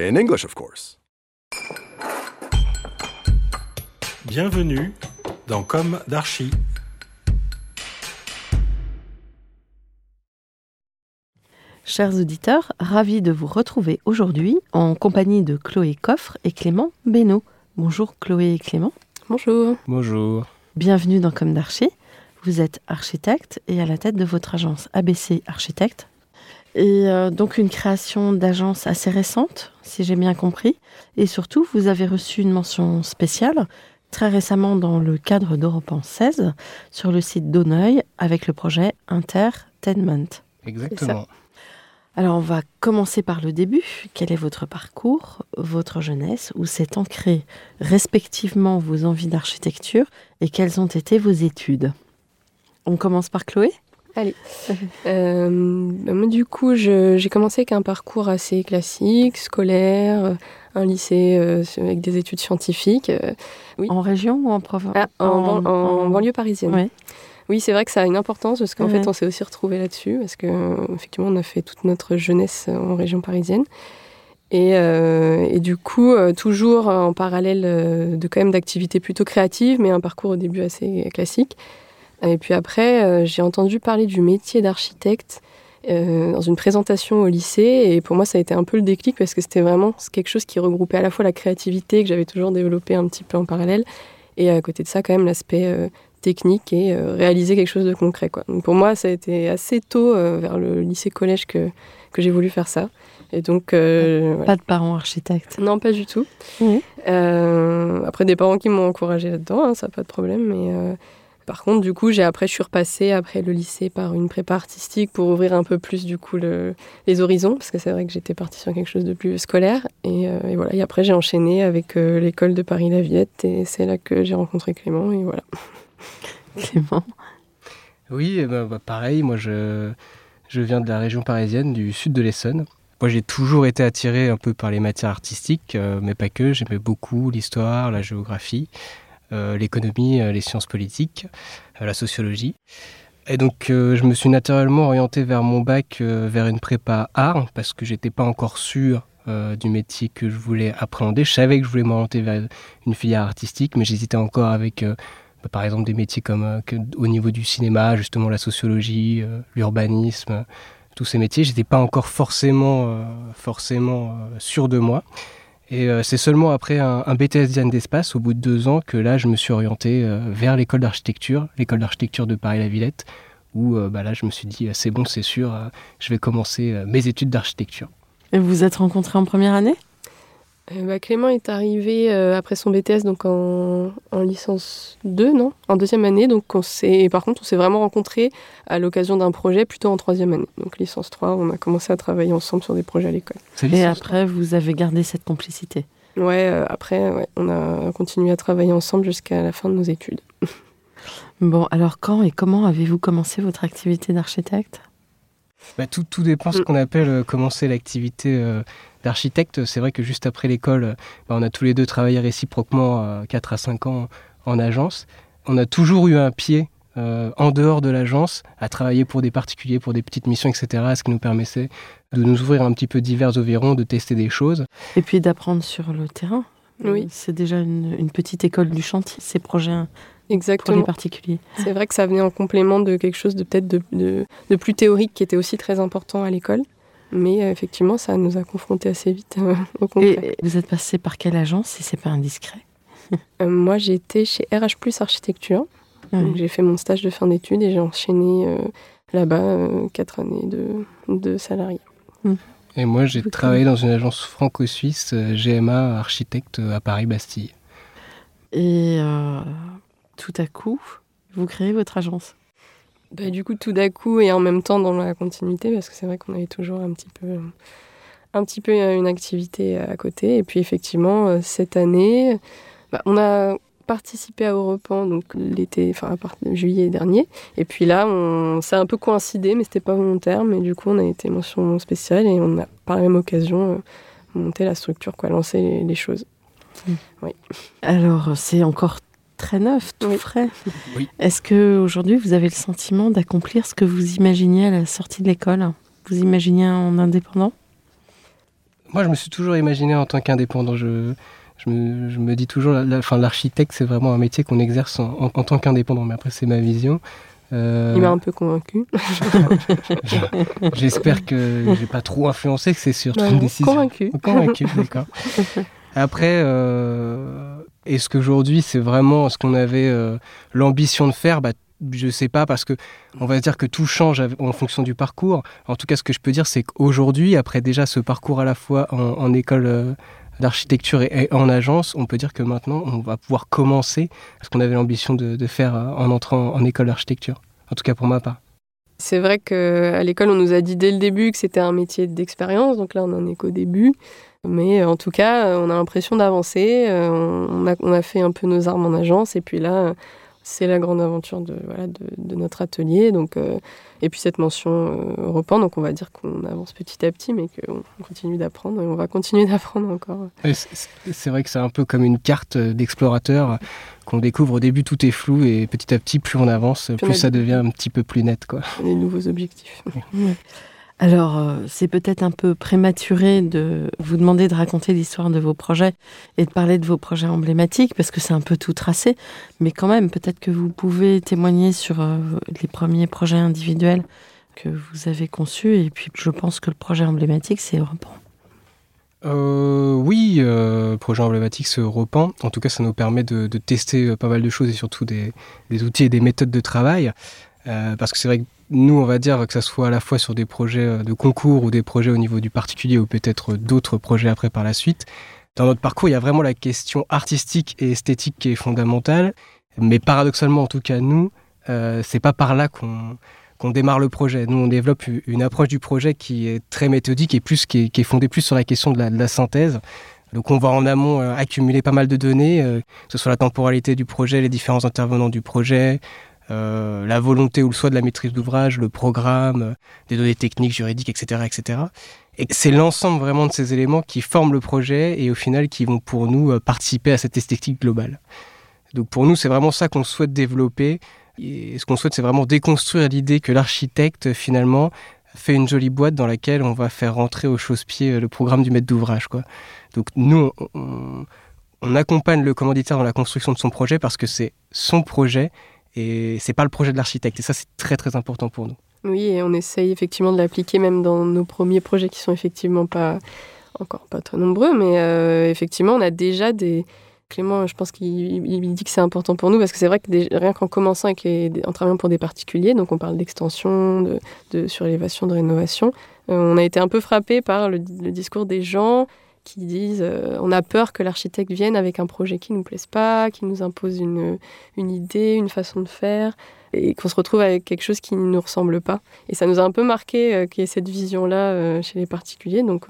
In English, of course. Bienvenue dans Comme d'Archi. Chers auditeurs, ravi de vous retrouver aujourd'hui en compagnie de Chloé Coffre et Clément Benoît. Bonjour Chloé et Clément. Bonjour. Bonjour. Bienvenue dans Comme d'Archi. Vous êtes architecte et à la tête de votre agence ABC Architecte. Et euh, donc une création d'agence assez récente, si j'ai bien compris. Et surtout, vous avez reçu une mention spéciale très récemment dans le cadre d'Europan 16 sur le site d'Auneuil avec le projet Intertainment. Exactement. Alors on va commencer par le début. Quel est votre parcours, votre jeunesse, où s'est ancré respectivement vos envies d'architecture et quelles ont été vos études? On commence par Chloé? Allez. Euh, bah, moi, du coup, j'ai commencé avec un parcours assez classique, scolaire, un lycée euh, avec des études scientifiques. euh, En région ou en province? Ah, en, ban- en banlieue parisienne. Ouais. Oui, c'est vrai que ça a une importance parce qu'en Ouais. fait, on s'est aussi retrouvé là-dessus parce que effectivement, on a fait toute notre jeunesse en région parisienne. Et, euh, et du coup, euh, toujours en parallèle euh, de quand même d'activités plutôt créatives, mais un parcours au début assez classique. Et puis après, euh, j'ai entendu parler du métier d'architecte euh, dans une présentation au lycée. Et pour moi, ça a été un peu le déclic parce que c'était vraiment quelque chose qui regroupait à la fois la créativité que j'avais toujours développée un petit peu en parallèle et à côté de ça, quand même, l'aspect euh, technique et euh, réaliser quelque chose de concret. Quoi. Donc pour moi, ça a été assez tôt, euh, vers le lycée-collège, que, que j'ai voulu faire ça. Et donc, euh, voilà. Pas de parents architectes. non, pas du tout. Euh, après, des parents qui m'ont encouragé là-dedans, hein, ça pas de problème. Mais euh, par contre, du coup, j'ai après, je suis repassée après le lycée par une prépa artistique pour ouvrir un peu plus du coup le- les horizons, parce que c'est vrai que j'étais partie sur quelque chose de plus scolaire. Et, euh, et voilà. Et après, j'ai enchaîné avec euh, l'école de Paris La Villette, et c'est là que j'ai rencontré Clément. Et voilà. Clément. Oui, eh ben, bah, pareil, moi je, je viens de la région parisienne, du sud de l'Essonne. Moi j'ai toujours été attiré un peu par les matières artistiques, euh, mais pas que. J'aimais beaucoup l'histoire, la géographie, l'économie, euh, les sciences politiques, euh, la sociologie. Et donc euh, je me suis naturellement orienté vers mon bac, euh, vers une prépa art, parce que j'étais pas encore sûr euh, du métier que je voulais appréhender. Je savais que je voulais m'orienter vers une filière artistique, mais j'hésitais encore avec euh, bah, par exemple des métiers comme euh, au niveau du cinéma, justement la sociologie, euh, l'urbanisme, euh, tous ces métiers, j'étais pas encore forcément, euh, forcément euh, sûr de moi. Et euh, c'est seulement après un, BTS design d'espace, au bout de deux ans, que là je me suis orienté euh, vers l'école d'architecture, l'école d'architecture de Paris-la-Villette, où euh, bah, là je me suis dit c'est bon, c'est sûr, je vais commencer mes études d'architecture. Et vous vous êtes rencontrés en première année? Euh, bah, Clément est arrivé euh, après son BTS donc en, en licence 2, non? En deuxième année. Donc on s'est, et par contre, on s'est vraiment rencontrés à l'occasion d'un projet plutôt en troisième année. Donc licence 3, on a commencé à travailler ensemble sur des projets à l'école. Et après, vous avez gardé cette complicité? Ouais, euh, après, ouais, on a continué à travailler ensemble jusqu'à la fin de nos études. Bon, alors quand et comment avez-vous commencé votre activité d'architecte? Bah, tout, tout dépend ce Mm. qu'on appelle euh, commencer l'activité euh, d'architecte. C'est vrai que juste après l'école, euh, bah, on a tous les deux travaillé réciproquement euh, 4 à 5 ans en agence. On a toujours eu un pied euh, en dehors de l'agence à travailler pour des particuliers, pour des petites missions, etc. Ce qui nous permettait de nous ouvrir un petit peu divers environs, de tester des choses. Et puis d'apprendre sur le terrain. Oui. C'est déjà une, une petite école du chantier, ces projets pour les Exactement. particuliers. C'est vrai que ça venait en complément de quelque chose de peut-être de, de- de plus théorique qui était aussi très important à l'école. Mais euh, effectivement, ça nous a confrontés assez vite euh, au concret. Et vous êtes passé par quelle agence, si c'est pas indiscret? Euh, moi, j'ai été chez RH Plus Architecture. Oui. j'ai fait mon stage de fin d'études et j'ai enchaîné euh, là-bas euh, quatre années de, de salarié. Et moi, j'ai travaillé dans une agence franco-suisse, GMA Architecte à Paris-Bastille. Et euh, tout à coup, vous créez votre agence. Bah, du coup, tout d'un coup et en même temps dans la continuité, parce que c'est vrai qu'on avait toujours un petit peu euh, un petit peu une activité à côté. Et puis effectivement, cette année, bah, on a participé à Europan donc l'été, enfin à partir de juillet dernier. Et puis là, on, ça a un peu coïncidé, mais c'était pas volontaire. Mais du coup, on a été mention spéciale et on a par la même occasion monté la structure, quoi, lancé les, choses. Mmh. Oui. Alors, c'est encore très neuf, tout frais. Est-ce que aujourd'hui vous avez le sentiment d'accomplir ce que vous imaginiez à la sortie de l'école? Vous imaginiez en indépendant? Moi, je me suis toujours imaginé en tant qu'indépendant. Je, je, me, dis toujours, l'architecte, c'est vraiment un métier qu'on exerce en, tant qu'indépendant. Mais après, c'est ma vision. Euh, Il m'a un peu convaincu. J'espère que j'ai pas trop influencé, que c'est surtout une décision. Convaincu. Convaincu, d'accord. Après, euh, est-ce qu'aujourd'hui, c'est vraiment ce qu'on avait euh, l'ambition de faire? Bah, Je sais pas, parce que on va dire que tout change en fonction du parcours. En tout cas, ce que je peux dire, c'est qu'aujourd'hui, après déjà ce parcours à la fois en, école euh, d'architecture et, en agence, on peut dire que maintenant, on va pouvoir commencer ce qu'on avait l'ambition de, faire en entrant en école d'architecture. En tout cas, pour ma part. C'est vrai qu'à l'école, on nous a dit dès le début que c'était un métier d'expérience, donc là, on n'en est qu'au début. Mais euh, en tout cas, euh, on a l'impression d'avancer. Euh, on a, on a, fait un peu nos armes en agence. Et puis là, c'est la grande aventure de, voilà, de, notre atelier. Donc, et puis cette mention reprend. Donc on va dire qu'on avance petit à petit, mais qu'on continue d'apprendre. Et on va continuer d'apprendre encore. C'est vrai que c'est un peu comme une carte d'explorateur qu'on découvre au début tout est flou et petit à petit plus on avance plus, ça devient un petit peu plus net quoi. Les nouveaux objectifs. Alors, euh, c'est peut-être un peu prématuré de vous demander de raconter l'histoire de vos projets et de parler de vos projets emblématiques, parce que c'est un peu tout tracé, mais quand même, peut-être que vous pouvez témoigner sur euh, les premiers projets individuels que vous avez conçus, et puis je pense que le projet emblématique, c'est Europan. Euh, oui, le projet emblématique, c'est Europan. En tout cas, ça nous permet de, tester pas mal de choses et surtout des outils et des méthodes de travail. Parce que c'est vrai que nous, on va dire que ça soit à la fois sur des projets euh, de concours ou des projets au niveau du particulier ou peut-être d'autres projets après par la suite. Dans notre parcours, il y a vraiment la question artistique et esthétique qui est fondamentale. Mais paradoxalement, en tout cas, nous, euh, c'est pas par là qu'on démarre le projet. Nous, on développe une approche du projet qui est très méthodique et plus qui est, fondée plus sur la question de la, synthèse. Donc, on va en amont euh, accumuler pas mal de données, que ce soit la temporalité du projet, les différents intervenants du projet, euh, la volonté ou le souhait de la maîtrise d'ouvrage, le programme, euh, des données techniques, juridiques, etc. etc. Et c'est l'ensemble vraiment de ces éléments qui forment le projet et au final qui vont pour nous euh, participer à cette esthétique globale. Donc pour nous, c'est vraiment ça qu'on souhaite développer. Et ce qu'on souhaite, c'est vraiment déconstruire l'idée que l'architecte, finalement, fait une jolie boîte dans laquelle on va faire rentrer au chausse-pied le programme du maître d'ouvrage. Quoi. Donc nous, on accompagne le commanditaire dans la construction de son projet parce que c'est son projet et c'est pas le projet de l'architecte. Et ça, c'est très très important pour nous. Oui, et on essaye effectivement de l'appliquer même dans nos premiers projets qui sont effectivement pas encore pas très nombreux, mais euh, effectivement, on a déjà des. Clément, je pense qu'il dit que c'est important pour nous parce que c'est vrai que rien qu'en commençant avec en travaillant pour des particuliers, donc on parle d'extension, de, de surélévation, de rénovation, euh, on a été un peu frappé par le discours des gens qui disent euh, on a peur que l'architecte vienne avec un projet qui ne nous plaise pas, qui nous impose une, une idée, une façon de faire, et qu'on se retrouve avec quelque chose qui ne nous ressemble pas. Et ça nous a un peu marqué euh, qu'il y ait cette vision-là euh, chez les particuliers. Donc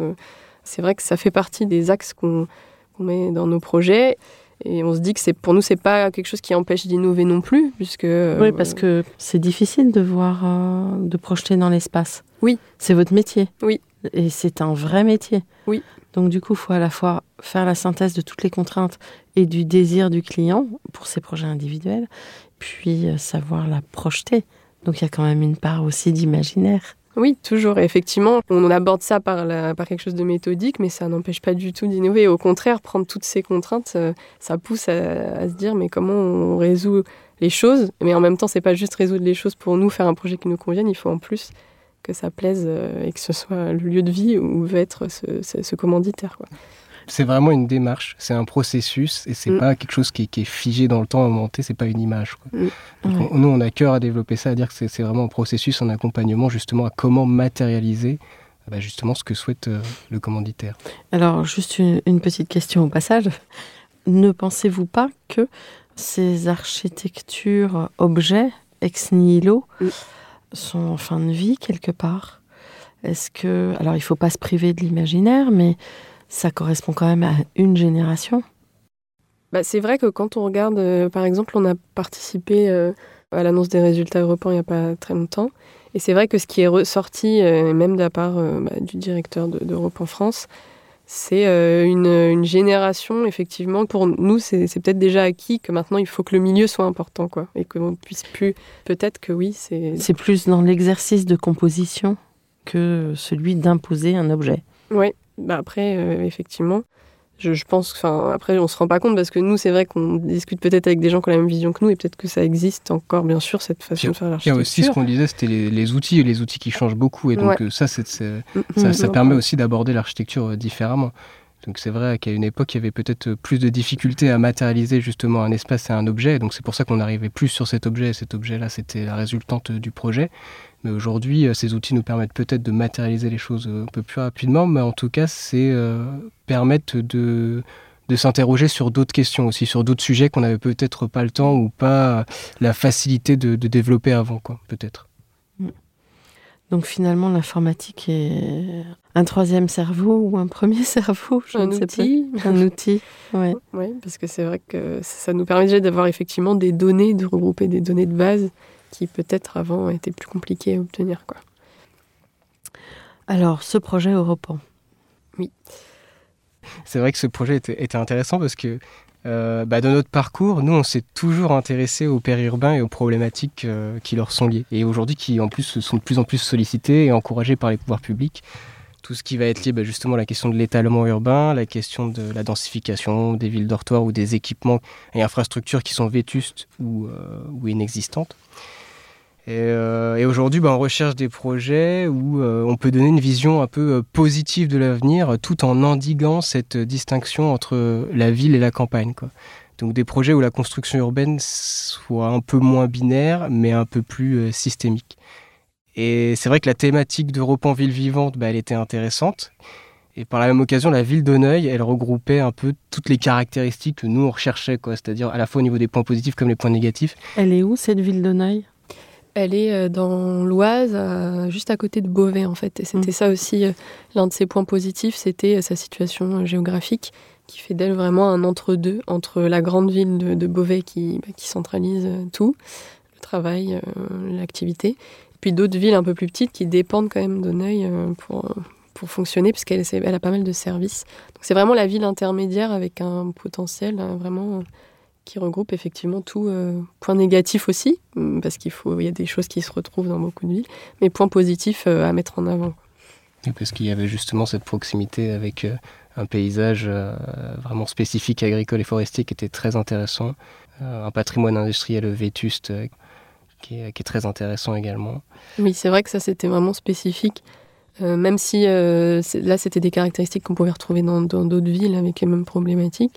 c'est vrai que ça fait partie des axes qu'on met dans nos projets. Et on se dit que c'est pour nous, c'est pas quelque chose qui empêche d'innover non plus, puisque. oui, parce que c'est difficile de voir, de projeter dans l'espace. Oui. C'est votre métier. Oui. Et c'est un vrai métier. Oui. Donc du coup, il faut à la fois faire la synthèse de toutes les contraintes et du désir du client pour ses projets individuels, puis euh, savoir la projeter. Donc il y a quand même une part aussi d'imaginaire. Oui, toujours. effectivement, on aborde ça par, quelque chose de méthodique, mais ça n'empêche pas du tout d'innover. Au contraire, prendre toutes ces contraintes, euh, ça pousse à, se dire mais comment on résout les choses? Mais en même temps, c'est pas juste résoudre les choses pour nous, faire un projet qui nous convienne. Il faut en plus que ça plaise euh, et que ce soit le lieu de vie où veut être ce, commanditaire. C'est vraiment une démarche, c'est un processus et c'est mm. pas quelque chose qui, est figé dans le temps à monter, c'est pas une image. Mm. nous, on a cœur à développer ça, à dire que c'est vraiment un processus, un accompagnement justement à comment matérialiser bah, justement ce que souhaite euh, le commanditaire. Alors, juste une, petite question au passage. Ne pensez-vous pas que ces architectures objets ex nihilo mm sont en fin de vie quelque part Est-ce que, alors il ne faut pas se priver de l'imaginaire, mais ça correspond quand même à une génération bah, C'est vrai que quand on regarde, euh, par exemple, on a participé euh, à l'annonce des résultats européens il n'y a pas très longtemps. Et c'est vrai que ce qui est ressorti, euh, même de la part bah, du directeur d'Europe en France, c'est une, une, génération, effectivement. Pour nous, c'est peut-être déjà acquis que maintenant, il faut que le milieu soit important, quoi. Et qu'on puisse plus. Peut-être que oui, c'est. C'est plus dans l'exercice de composition que celui d'imposer un objet. Oui, bah après, effectivement je, pense, enfin, après, on se rend pas compte parce que nous, c'est vrai qu'on discute peut-être avec des gens qui ont la même vision que nous et peut-être que ça existe encore, bien sûr, cette façon de faire l'architecture. Il y a aussi ce qu'on disait, c'était les, outils et les outils qui changent beaucoup. Et donc, euh, ça, c'est, ça, ça, permet aussi d'aborder l'architecture euh, différemment. Donc c'est vrai qu'à une époque, il y avait peut-être plus de difficultés à matérialiser justement un espace et un objet. Donc c'est pour ça qu'on n'arrivait plus sur cet objet. Et cet objet-là, c'était la résultante du projet. Mais aujourd'hui, euh, ces outils nous permettent peut-être de matérialiser les choses euh, un peu plus rapidement, mais en tout cas, c'est euh, permettent de, de s'interroger sur d'autres questions aussi, sur d'autres sujets qu'on n'avait peut-être pas le temps ou pas la facilité de, développer avant, quoi, peut-être. Donc finalement, l'informatique est un troisième cerveau ou un premier cerveau, je un ne outil. sais pas. Un outil, oui. Oui, parce que c'est vrai que ça nous permet déjà d'avoir effectivement des données, de regrouper des données de base qui peut-être avant était plus compliqué à obtenir. Quoi. Alors, ce projet européen. Oui. C'est vrai que ce projet était, intéressant parce que euh, bah, dans notre parcours, nous, on s'est toujours intéressé aux périurbains et aux problématiques euh, qui leur sont liées. Et aujourd'hui, qui en plus sont de plus en plus sollicités et encouragés par les pouvoirs publics. Tout ce qui va être lié bah, justement à la question de l'étalement urbain, la question de la densification des villes dortoirs ou des équipements et infrastructures qui sont vétustes ou, euh, ou inexistantes. Euh, et, aujourd'hui, bah, on recherche des projets où euh, on peut donner une vision un peu euh, positive de l'avenir tout en endiguant cette distinction entre la ville et la campagne. Donc des projets où la construction urbaine soit un peu moins binaire, mais un peu plus systémique. Et c'est vrai que la thématique d'Europe en ville vivante, bah, elle était intéressante. Et par la même occasion, la ville d'Auneuil, elle regroupait un peu toutes les caractéristiques que nous on recherchait, c'est-à-dire à la fois au niveau des points positifs comme les points négatifs. Elle est où cette ville d'Auneuil elle est euh, dans l'Oise, juste à côté de Beauvais en fait. Et c'était mm. ça aussi euh, l'un de ses points positifs, c'était euh, sa situation géographique qui fait d'elle vraiment un entre-deux entre la grande ville de, Beauvais qui, bah, qui, centralise tout, le travail, l'activité, et puis d'autres villes un peu plus petites qui dépendent quand même d'Auneuil pour, pour fonctionner, puisqu'elle elle a pas mal de services. Donc c'est vraiment la ville intermédiaire avec un potentiel vraiment qui regroupe effectivement tout. Euh, point négatif aussi, mm, parce qu'il faut, il y a des choses qui se retrouvent dans beaucoup de villes, mais point positif euh, à mettre en avant. parce qu'il y avait justement cette proximité avec euh, un paysage vraiment spécifique agricole et forestier qui était très intéressant, un patrimoine industriel vétuste qui est, qui, est, très intéressant également. Oui, c'est vrai que ça c'était vraiment spécifique. même si là, c'était des caractéristiques qu'on pouvait retrouver dans d'autres villes avec les mêmes problématiques.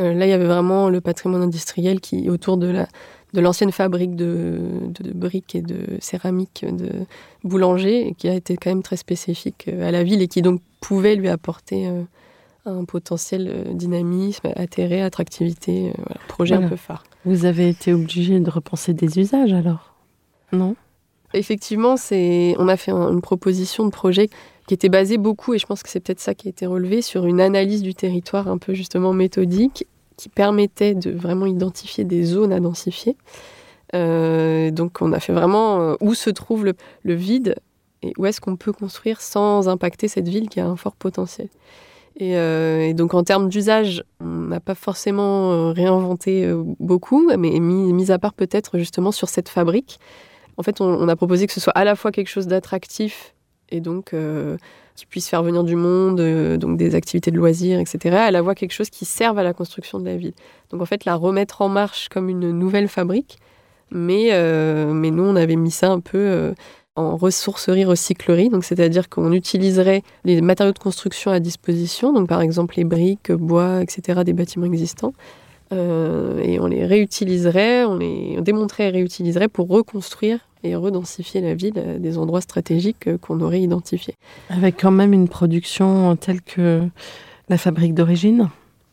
Euh, là, il y avait vraiment le patrimoine industriel qui, autour de la, de l'ancienne fabrique de, de, briques et de céramique de boulanger, qui a été quand même très spécifique euh, à la ville et qui donc pouvait lui apporter euh, un potentiel dynamisme, intérêt, attractivité, projet un peu phare. Vous avez été obligé de repenser des usages alors? Non. Effectivement, c'est, on a fait une proposition de projet qui était basée beaucoup, et je pense que c'est peut-être ça qui a été relevé, sur une analyse du territoire un peu justement méthodique qui permettait de vraiment identifier des zones à densifier. Euh, donc on a fait vraiment euh, où se trouve le, vide et où est-ce qu'on peut construire sans impacter cette ville qui a un fort potentiel. Et, euh, donc en termes d'usage, on n'a pas forcément réinventé beaucoup, mais mis, à part peut-être justement sur cette fabrique. En fait, on, a proposé que ce soit à la fois quelque chose d'attractif et donc qui puisse faire venir du monde, euh, donc des activités de loisirs, etc., à la voit quelque chose qui serve à la construction de la ville. Donc en fait, la remettre en marche comme une nouvelle fabrique, mais, euh, mais nous, on avait mis ça un peu euh, en ressourcerie, recyclerie, donc c'est-à-dire qu'on utiliserait les matériaux de construction à disposition, donc par exemple les briques, bois, etc., des bâtiments existants, et on les réutiliserait, on les démontrait et réutiliserait pour reconstruire et redensifier la ville à des endroits stratégiques euh, qu'on aurait identifiés. Avec quand même une production telle que la fabrique d'origine?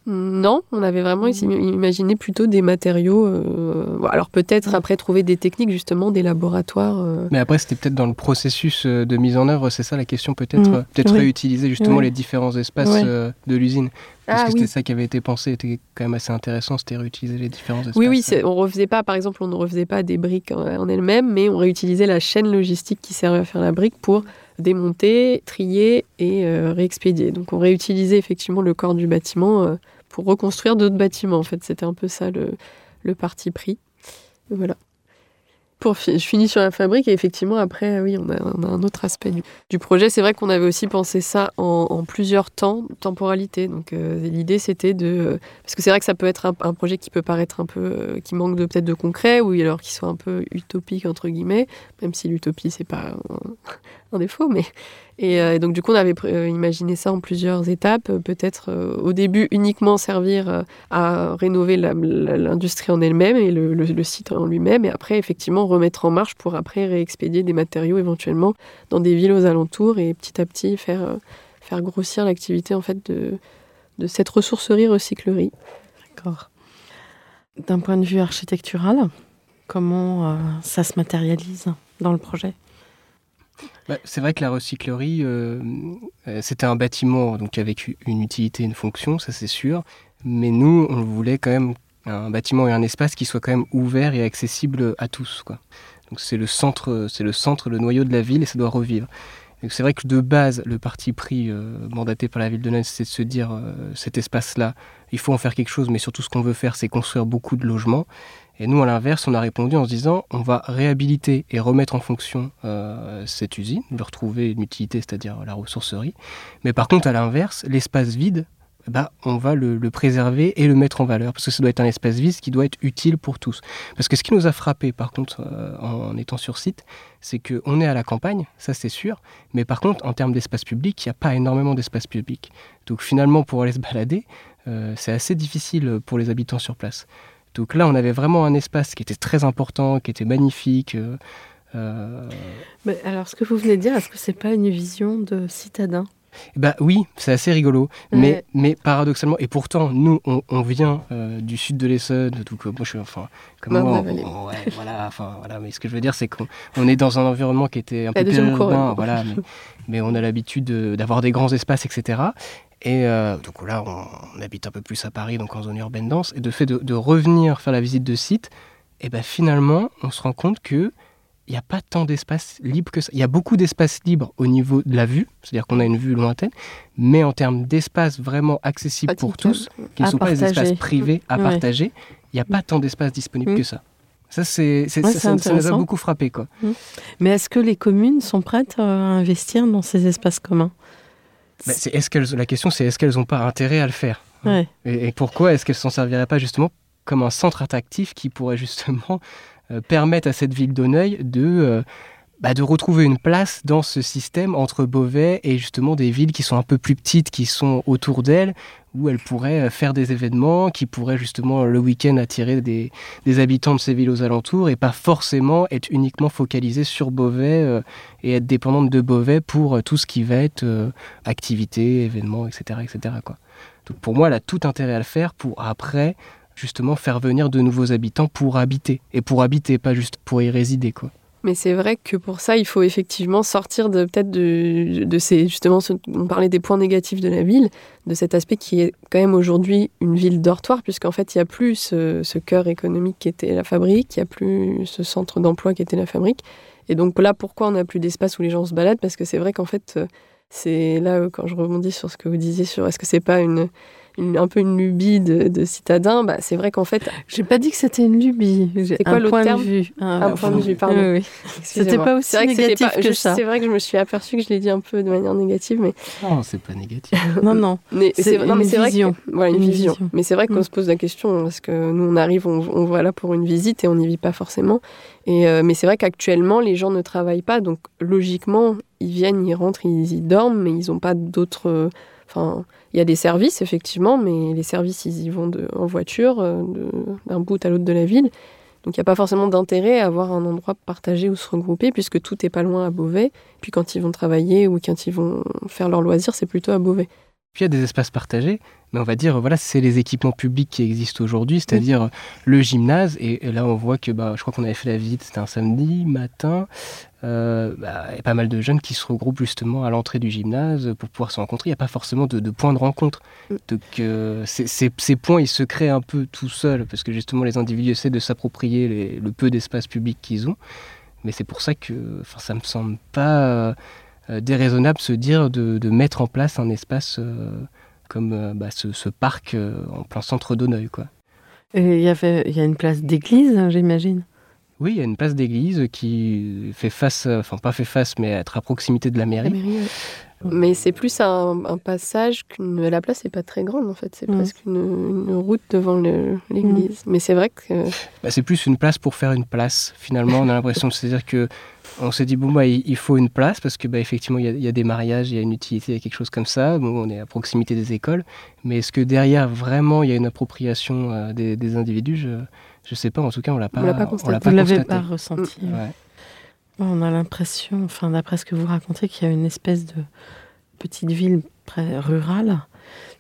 Non, on avait vraiment imaginé plutôt des matériaux. euh, alors peut-être après trouver des techniques justement, des laboratoires. euh, Mais après, c'était peut-être dans le processus euh, de mise en œuvre, c'est ça la question, peut-être Mm. euh, peut-être Oui. réutiliser justement Oui. les différents espaces Oui. euh, de l'usine. Parce Ah que oui. c'était ça qui avait été pensé, était quand même assez intéressant, c'était réutiliser les différents espaces. Oui, oui, on refaisait pas, par exemple, on ne refaisait pas des briques en, en elles-mêmes, mais on réutilisait la chaîne logistique qui servait à faire la brique pour démonter, trier et euh, réexpédier. Donc on réutilisait effectivement le corps du bâtiment euh, pour reconstruire d'autres bâtiments. En fait, c'était un peu ça le, le parti pris. Voilà. Je finis sur la fabrique et effectivement après oui on a, un autre aspect du, projet. C'est vrai qu'on avait aussi pensé ça en, plusieurs temps, temporalité. Donc euh, l'idée c'était de parce que c'est vrai que ça peut être un, un projet qui peut paraître un peu euh, qui manque de peut-être de concret ou alors qui soit un peu utopique entre guillemets, même si l'utopie c'est pas un, défaut, mais et, euh, et donc du coup on avait euh, imaginé ça en plusieurs étapes. Euh, Peut-être au début uniquement servir à rénover l'industrie en elle-même et le, site en lui-même, et après effectivement remettre en marche pour après réexpédier des matériaux éventuellement dans des villes aux alentours et petit à petit faire, faire grossir l'activité en fait de, de cette ressourcerie recyclerie. D'accord. D'un point de vue architectural, comment ça se matérialise dans le projet? Bah, c'est vrai que la recyclerie, euh, euh, c'était un bâtiment donc avec une utilité, une fonction, ça c'est sûr. Mais nous, on voulait quand même un bâtiment et un espace qui soit quand même ouvert et accessible à tous. Donc c'est le centre, c'est le centre, le noyau de la ville et ça doit revivre. C'est vrai que de base, le parti pris euh, mandaté par la ville de Nantes, c'est de se dire cet espace-là, il faut en faire quelque chose, mais surtout ce qu'on veut faire, c'est construire beaucoup de logements. Et nous, à l'inverse, on a répondu en se disant on va réhabiliter et remettre en fonction euh, cette usine, lui retrouver une utilité, c'est-à-dire la ressourcerie. Mais par contre, à l'inverse, l'espace vide, bah, on va le, préserver et le mettre en valeur, parce que ça doit être un espace vide qui doit être utile pour tous. Parce que ce qui nous a frappé, par contre, euh, en, en étant sur site, c'est qu'on est à la campagne, ça c'est sûr, mais par contre, en termes d'espace public, il n'y a pas énormément d'espace public. Donc finalement, pour aller se balader, euh, c'est assez difficile pour les habitants sur place. Donc là, on avait vraiment un espace qui était très important, qui était magnifique. euh, euh, Mais alors, ce que vous venez de dire, est-ce que c'est pas une vision de citadin? Bah oui, c'est assez rigolo, Ouais. mais, mais paradoxalement, et pourtant, nous, on, on vient euh, du sud de l'Essonne, donc moi je suis, enfin, comme Bah, moi, on va aller. on- ouais, voilà, enfin, voilà, mais ce que je veux dire, c'est qu'on on est dans un environnement qui était un peu périurbain, voilà, mais, mais on a l'habitude de- d'avoir des grands espaces, etc. Et euh, donc là, on, on habite un peu plus à Paris, donc en zone urbaine dense, et de fait de, de revenir faire la visite de site, et ben finalement, on se rend compte que il n'y a pas tant d'espace libre que ça. Il y a beaucoup d'espace libre au niveau de la vue, c'est-à-dire qu'on a une vue lointaine, mais en termes d'espace vraiment accessible pour tous, qui ne sont pas des espaces privés à Ouais. partager, il n'y a pas tant d'espace disponible Mm. que ça. Ça, c'est, c'est- Ouais, ça, nous a beaucoup frappé. Quoi. Mais est-ce que les communes sont prêtes euh, à investir dans ces espaces communs? Bah, c'est, est-ce qu'elles, la question, c'est est-ce qu'elles n'ont pas intérêt à le faire? Ouais. et, et pourquoi est-ce qu'elles s'en serviraient pas justement comme un centre attractif qui pourrait justement euh, permettre à cette ville d'Auneuil de, euh, bah, de retrouver une place dans ce système entre Beauvais et justement des villes qui sont un peu plus petites, qui sont autour d'elles, où elles pourraient euh, faire des événements, qui pourraient justement le week-end attirer des, habitants de ces villes aux alentours et pas forcément être uniquement focalisées sur Beauvais euh, et être dépendantes de Beauvais pour euh, tout ce qui va être euh, activités, événements, etc. etc. quoi. Donc pour moi, elle a tout intérêt à le faire pour après justement faire venir de nouveaux habitants pour habiter. Et pour habiter, pas juste pour y résider. quoi. Mais c'est vrai que pour ça, il faut effectivement sortir de peut-être de, de ces justement, ce- on parlait des points négatifs de la ville, de cet aspect qui est quand même aujourd'hui une ville dortoir, puisqu'en fait, il n'y a plus ce, cœur économique qui était la fabrique, il n'y a plus ce centre d'emploi qui était la fabrique. Et donc là, pourquoi on n'a plus d'espace où les gens se baladent? Parce que c'est vrai qu'en fait, euh, c'est là euh, quand je rebondis sur ce que vous disiez sur est-ce que c'est pas une, une- un peu une lubie de, de citadin bah, C'est vrai qu'en fait, J'ai pas dit que c'était une lubie. C'est quoi l'autre point terme de vue. Un point de vue, pardon. Oui, oui. excusez-moi. pas aussi C'est vrai que c'était négatif pas- que je- ça. C'est vrai que je me suis aperçue que je l'ai dit un peu de manière négative, mais Non, c'est pas négatif. Non, non. Mais C'est mais une c'est vrai que- vision. voilà, une, Une vision. vision. Mais c'est vrai qu'on Mm. se pose la question parce que nous on arrive, on, on va là pour une visite et on n'y vit pas forcément. Et euh, mais c'est vrai qu'actuellement les gens ne travaillent pas, donc logiquement ils viennent, ils rentrent, ils y dorment, mais ils n'ont pas d'autres. Il y a des services effectivement, mais les services ils y vont en voiture euh, d'un bout à l'autre de la ville. Donc il n'y a pas forcément d'intérêt à avoir un endroit partagé ou se regrouper puisque tout est pas loin à Beauvais. Puis quand ils vont travailler ou quand ils vont faire leurs loisirs, c'est plutôt à Beauvais. Puis il y a des espaces partagés, mais on va dire, voilà, c'est les équipements publics qui existent aujourd'hui, c'est-à-dire le gymnase. Et, là, on voit que, bah, je crois qu'on avait fait la visite, c'était un samedi matin. Euh, bah, il y a pas mal de jeunes qui se regroupent justement à l'entrée du gymnase pour pouvoir se rencontrer. Il n'y a pas forcément de, de points de rencontre. Mm. Donc euh, ces, points, ils se créent un peu tout seuls parce que justement les individus essaient de s'approprier le peu d'espace public qu'ils ont. Mais c'est pour ça que ça me semble pas euh, déraisonnable de se dire de, mettre en place un espace comme bah, ce, parc en plein centre d'Auneuil. Il y, avait, il y a une place d'église, hein, j'imagine oui, il y a une place d'église qui fait face, enfin pas fait face, mais être à proximité de la mairie. Mais c'est plus un, passage qu'une. La place n'est pas très grande en fait, c'est presque une, route devant l'église. Mais c'est vrai que. Bah, c'est plus une place pour faire une place. Finalement, on a l'impression, c'est-à-dire que on s'est dit bon bah il faut une place parce que bah effectivement il y, a des mariages, il y a une utilité, il y a quelque chose comme ça. Bon, on est à proximité des écoles, mais est-ce que derrière vraiment il y a une appropriation euh, des, des, individus? Je, je sais pas, en tout cas, on l'a pas, on l'a pas constaté. Vous l'avez pas ressenti. Mm. On a l'impression, enfin d'après ce que vous racontez, qu'il y a une espèce de petite ville rurale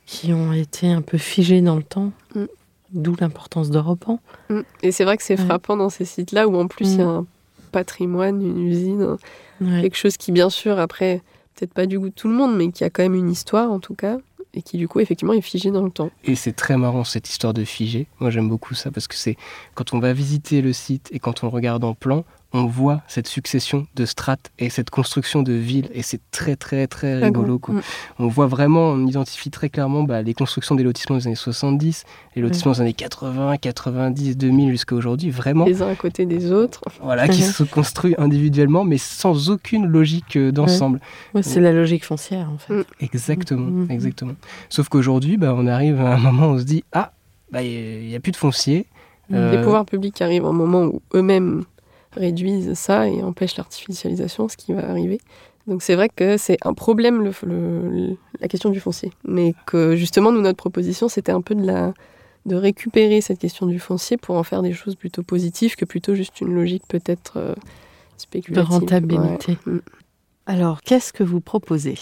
qui ont été un peu figées dans le temps. Mm. D'où l'importance d'Europan. Mm. Et c'est vrai que c'est frappant dans ces sites-là où en plus il y a un patrimoine, une usine, quelque chose qui bien sûr après peut-être pas du goût de tout le monde, mais qui a quand même une histoire en tout cas et qui du coup effectivement est figé dans le temps. Et c'est très marrant cette histoire de figé. Moi j'aime beaucoup ça parce que c'est quand on va visiter le site et quand on le regarde en plan, on voit cette succession de strates et cette construction de villes et c'est très très très rigolo. Mm. On voit vraiment, on identifie très clairement bah, les constructions des lotissements des années 70, les lotissements des années 80, 90, 2000 jusqu'à aujourd'hui, vraiment. Les uns à côté des autres. Voilà, qui se construisent individuellement mais sans aucune logique euh, d'ensemble. c'est la logique foncière en fait. Mm. Exactement, mm, exactement. Sauf qu'aujourd'hui, bah, on arrive à un moment où on se dit, ah, bah, il n'y a plus de foncier. Les euh, pouvoirs publics arrivent à un moment où eux-mêmes réduisent ça et empêchent l'artificialisation, ce qui va arriver. Donc c'est vrai que c'est un problème le, la question du foncier, mais que justement nous notre proposition c'était un peu de la de récupérer cette question du foncier pour en faire des choses plutôt positives que plutôt juste une logique peut-être euh, spéculative. De rentabilité. Mm. Alors qu'est-ce que vous proposez?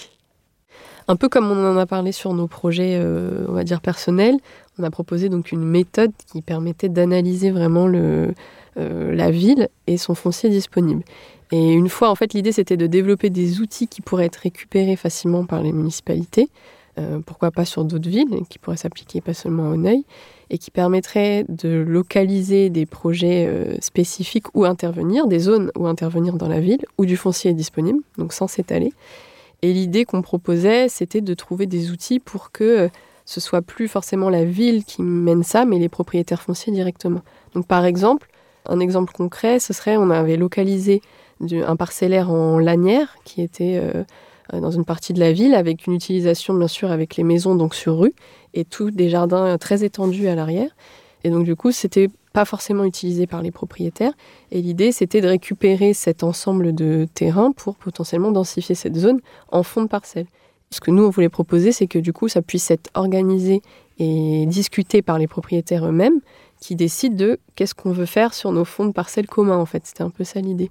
Un peu comme on en a parlé sur nos projets, euh, on va dire personnels, on a proposé donc une méthode qui permettait d'analyser vraiment le, la ville et son foncier disponible. Et une fois, en fait, l'idée c'était de développer des outils qui pourraient être récupérés facilement par les municipalités, euh, pourquoi pas sur d'autres villes, qui pourraient s'appliquer pas seulement au Neuil, et qui permettraient de localiser des projets euh, spécifiques où intervenir, des zones où intervenir dans la ville, où du foncier est disponible, donc sans s'étaler. Et l'idée qu'on proposait, c'était de trouver des outils pour que ce soit plus forcément la ville qui mène ça, mais les propriétaires fonciers directement. Donc par exemple, un exemple concret, ce serait, on avait localisé un parcellaire en lanière qui était euh, dans une partie de la ville avec une utilisation bien sûr avec les maisons donc sur rue et tout des jardins très étendus à l'arrière. Et donc du coup, c'était pas forcément utilisé par les propriétaires. Et l'idée, c'était de récupérer cet ensemble de terrain pour potentiellement densifier cette zone en fond de parcelle. Ce que nous, on voulait proposer, c'est que du coup, ça puisse être organisé et discuté par les propriétaires eux-mêmes, qui décide de qu'est-ce qu'on veut faire sur nos fonds de parcelles communs, en fait. C'était un peu ça l'idée.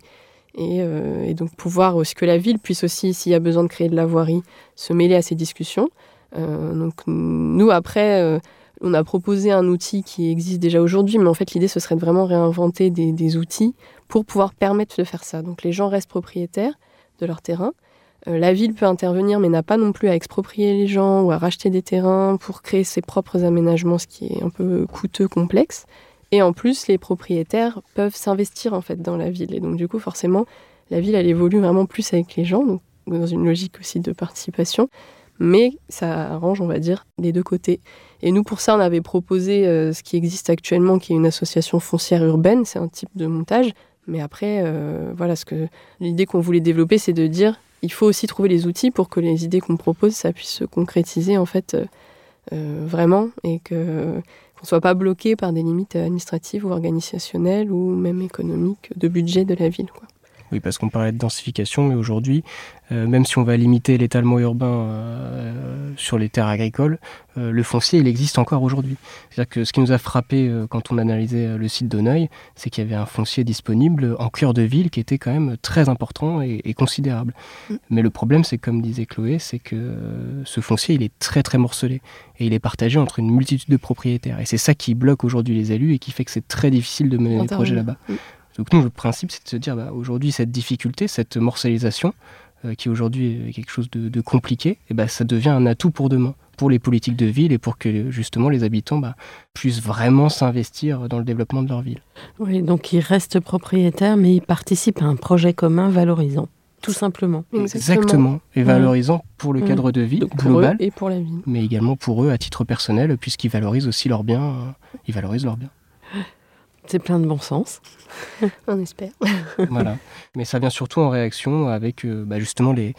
Et, euh, donc pouvoir aussi que la ville puisse aussi, s'il y a besoin de créer de la voirie, se mêler à ces discussions. Euh, donc nous, après, euh, on a proposé un outil qui existe déjà aujourd'hui, mais en fait l'idée, ce serait de vraiment réinventer des, des, outils pour pouvoir permettre de faire ça. Donc les gens restent propriétaires de leur terrain, euh, la ville peut intervenir, mais n'a pas non plus à exproprier les gens ou à racheter des terrains pour créer ses propres aménagements, ce qui est un peu coûteux, complexe. Et en plus, les propriétaires peuvent s'investir en fait dans la ville. Et donc du coup, forcément, la ville, elle évolue vraiment plus avec les gens, donc dans une logique aussi de participation. Mais ça arrange, on va dire, les deux côtés. Et nous, pour ça, on avait proposé euh, ce qui existe actuellement, qui est une association foncière urbaine. C'est un type de montage. Mais après, euh, voilà, ce que l'idée qu'on voulait développer, c'est de dire il faut aussi trouver les outils pour que les idées qu'on propose, ça puisse se concrétiser en fait euh, euh, vraiment et que qu'on soit pas bloqué par des limites administratives ou organisationnelles ou même économiques de budget de la ville. Oui, parce qu'on parlait de densification, mais aujourd'hui, euh, même si on va limiter l'étalement urbain euh, sur les terres agricoles, euh, le foncier, il existe encore aujourd'hui. C'est-à-dire que ce qui nous a frappé quand on analysait le site d'Auneuil, c'est qu'il y avait un foncier disponible en cœur de ville qui était quand même très important et, et considérable. Mm. Mais le problème, c'est comme disait Chloé, c'est que ce foncier, il est très très morcelé et il est partagé entre une multitude de propriétaires. Et c'est ça qui bloque aujourd'hui les élus et qui fait que c'est très difficile de mener des projets là-bas. Mm. Donc nous, le principe, c'est de se dire, bah, aujourd'hui, cette difficulté, cette morcellisation, euh, qui aujourd'hui est quelque chose de, compliqué, et eh bah, ça devient un atout pour demain, pour les politiques de ville et pour que justement les habitants bah, puissent vraiment s'investir dans le développement de leur ville. Oui, donc ils restent propriétaires, mais ils participent à un projet commun valorisant. Tout simplement. Exactement. Et valorisant pour le cadre de vie global. et pour la ville. Mais également pour eux à titre personnel, puisqu'ils valorisent aussi leurs biens. Euh, ils valorisent leurs biens. C'est plein de bon sens. On espère. voilà. Mais ça vient surtout en réaction avec euh, bah, justement les,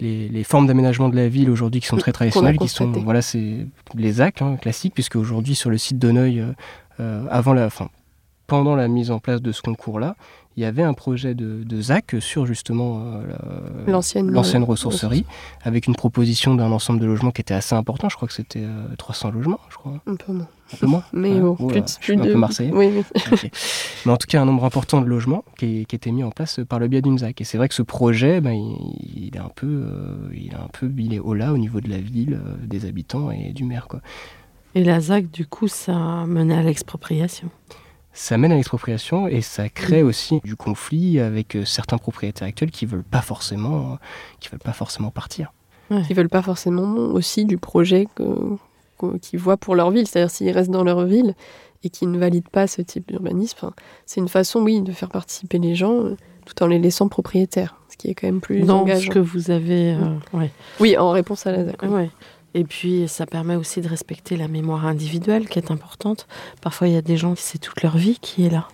les, formes d'aménagement de la ville aujourd'hui qui sont très traditionnelles, qui sont voilà, c'est les ZAC hein, classiques, puisque aujourd'hui sur le site d'Auneuil, euh, euh, avant la, fin, pendant la mise en place de ce concours-là, il y avait un projet de, ZAC sur justement l'ancienne ressourcerie, avec une proposition d'un ensemble de logements qui était assez important. Je crois que c'était 300 logements, je crois. Un peu moins. Un peu moins Mais bon, plus, plus de... un peu marseillais. Oui, oui. Mais en tout cas, un nombre important de logements qui, qui était mis en place par le biais d'une ZAC. Et c'est vrai que ce projet, ben, il, est un peu, euh, il est un peu, il est haut là au niveau de la ville, euh, des habitants et du maire, quoi. Et la ZAC, du coup, ça menait à l'expropriation ça mène à l'expropriation et ça crée aussi du conflit avec euh, certains propriétaires actuels qui veulent pas forcément, qui veulent pas forcément partir. Ouais. Qui veulent pas forcément aussi du projet que, qui voient pour leur ville. C'est-à-dire s'ils restent dans leur ville et qu'ils ne valident pas ce type d'urbanisme, c'est une façon, oui, de faire participer les gens euh, tout en les laissant propriétaires, ce qui est quand même plus dans engageant. ce que vous avez. Euh, oui, en réponse à la ZAC. Et puis, ça permet aussi de respecter la mémoire individuelle qui est importante. Parfois, il y a des gens qui c'est toute leur vie qui est là.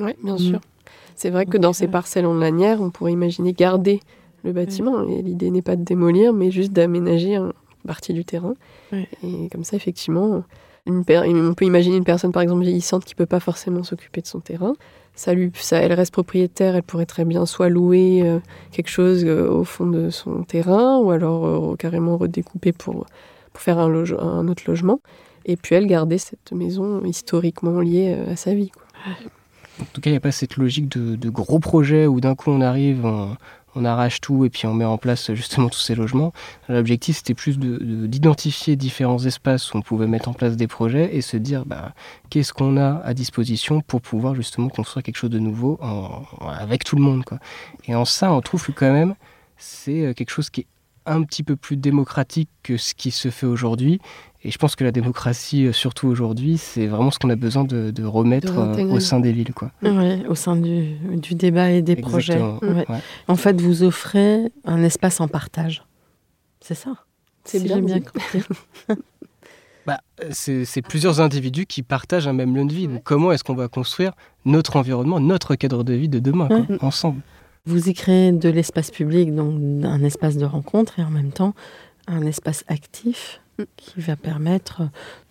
Oui, bien sûr. Mm. C'est vrai que dans ces parcelles en lanière, on pourrait imaginer garder le bâtiment. Et l'idée n'est pas de démolir, mais juste d'aménager un, partie du terrain. Et comme ça, effectivement, on peut imaginer une personne, par exemple, vieillissante qui peut pas forcément s'occuper de son terrain. Elle reste propriétaire, elle pourrait très bien soit louer euh, quelque chose euh, au fond de son terrain, ou alors euh, carrément redécouper pour, faire un, autre logement. Et puis elle garder cette maison historiquement liée à sa vie. En tout cas, il n'y a pas cette logique de, gros projets où d'un coup on arrive, on arrache tout et puis on met en place justement tous ces logements. L'objectif, c'était plus d'identifier différents espaces où on pouvait mettre en place des projets et se dire bah, qu'est-ce qu'on a à disposition pour pouvoir justement construire quelque chose de nouveau avec tout le monde. Et en ça, on trouve que quand même, c'est euh, quelque chose qui est un petit peu plus démocratique que ce qui se fait aujourd'hui et je pense que la démocratie, euh, surtout aujourd'hui, c'est vraiment ce qu'on a besoin de, remettre euh, au sein des villes. Quoi. au sein du, débat et des projets. En fait, vous offrez un espace en partage. C'est ça C'est bien, bien bah, c'est plusieurs individus qui partagent un même lieu de vie. Donc, comment est-ce qu'on va construire notre environnement, notre cadre de vie de demain, ensemble? Vous y créez de l'espace public, donc un espace de rencontre, et en même temps un espace actif qui va permettre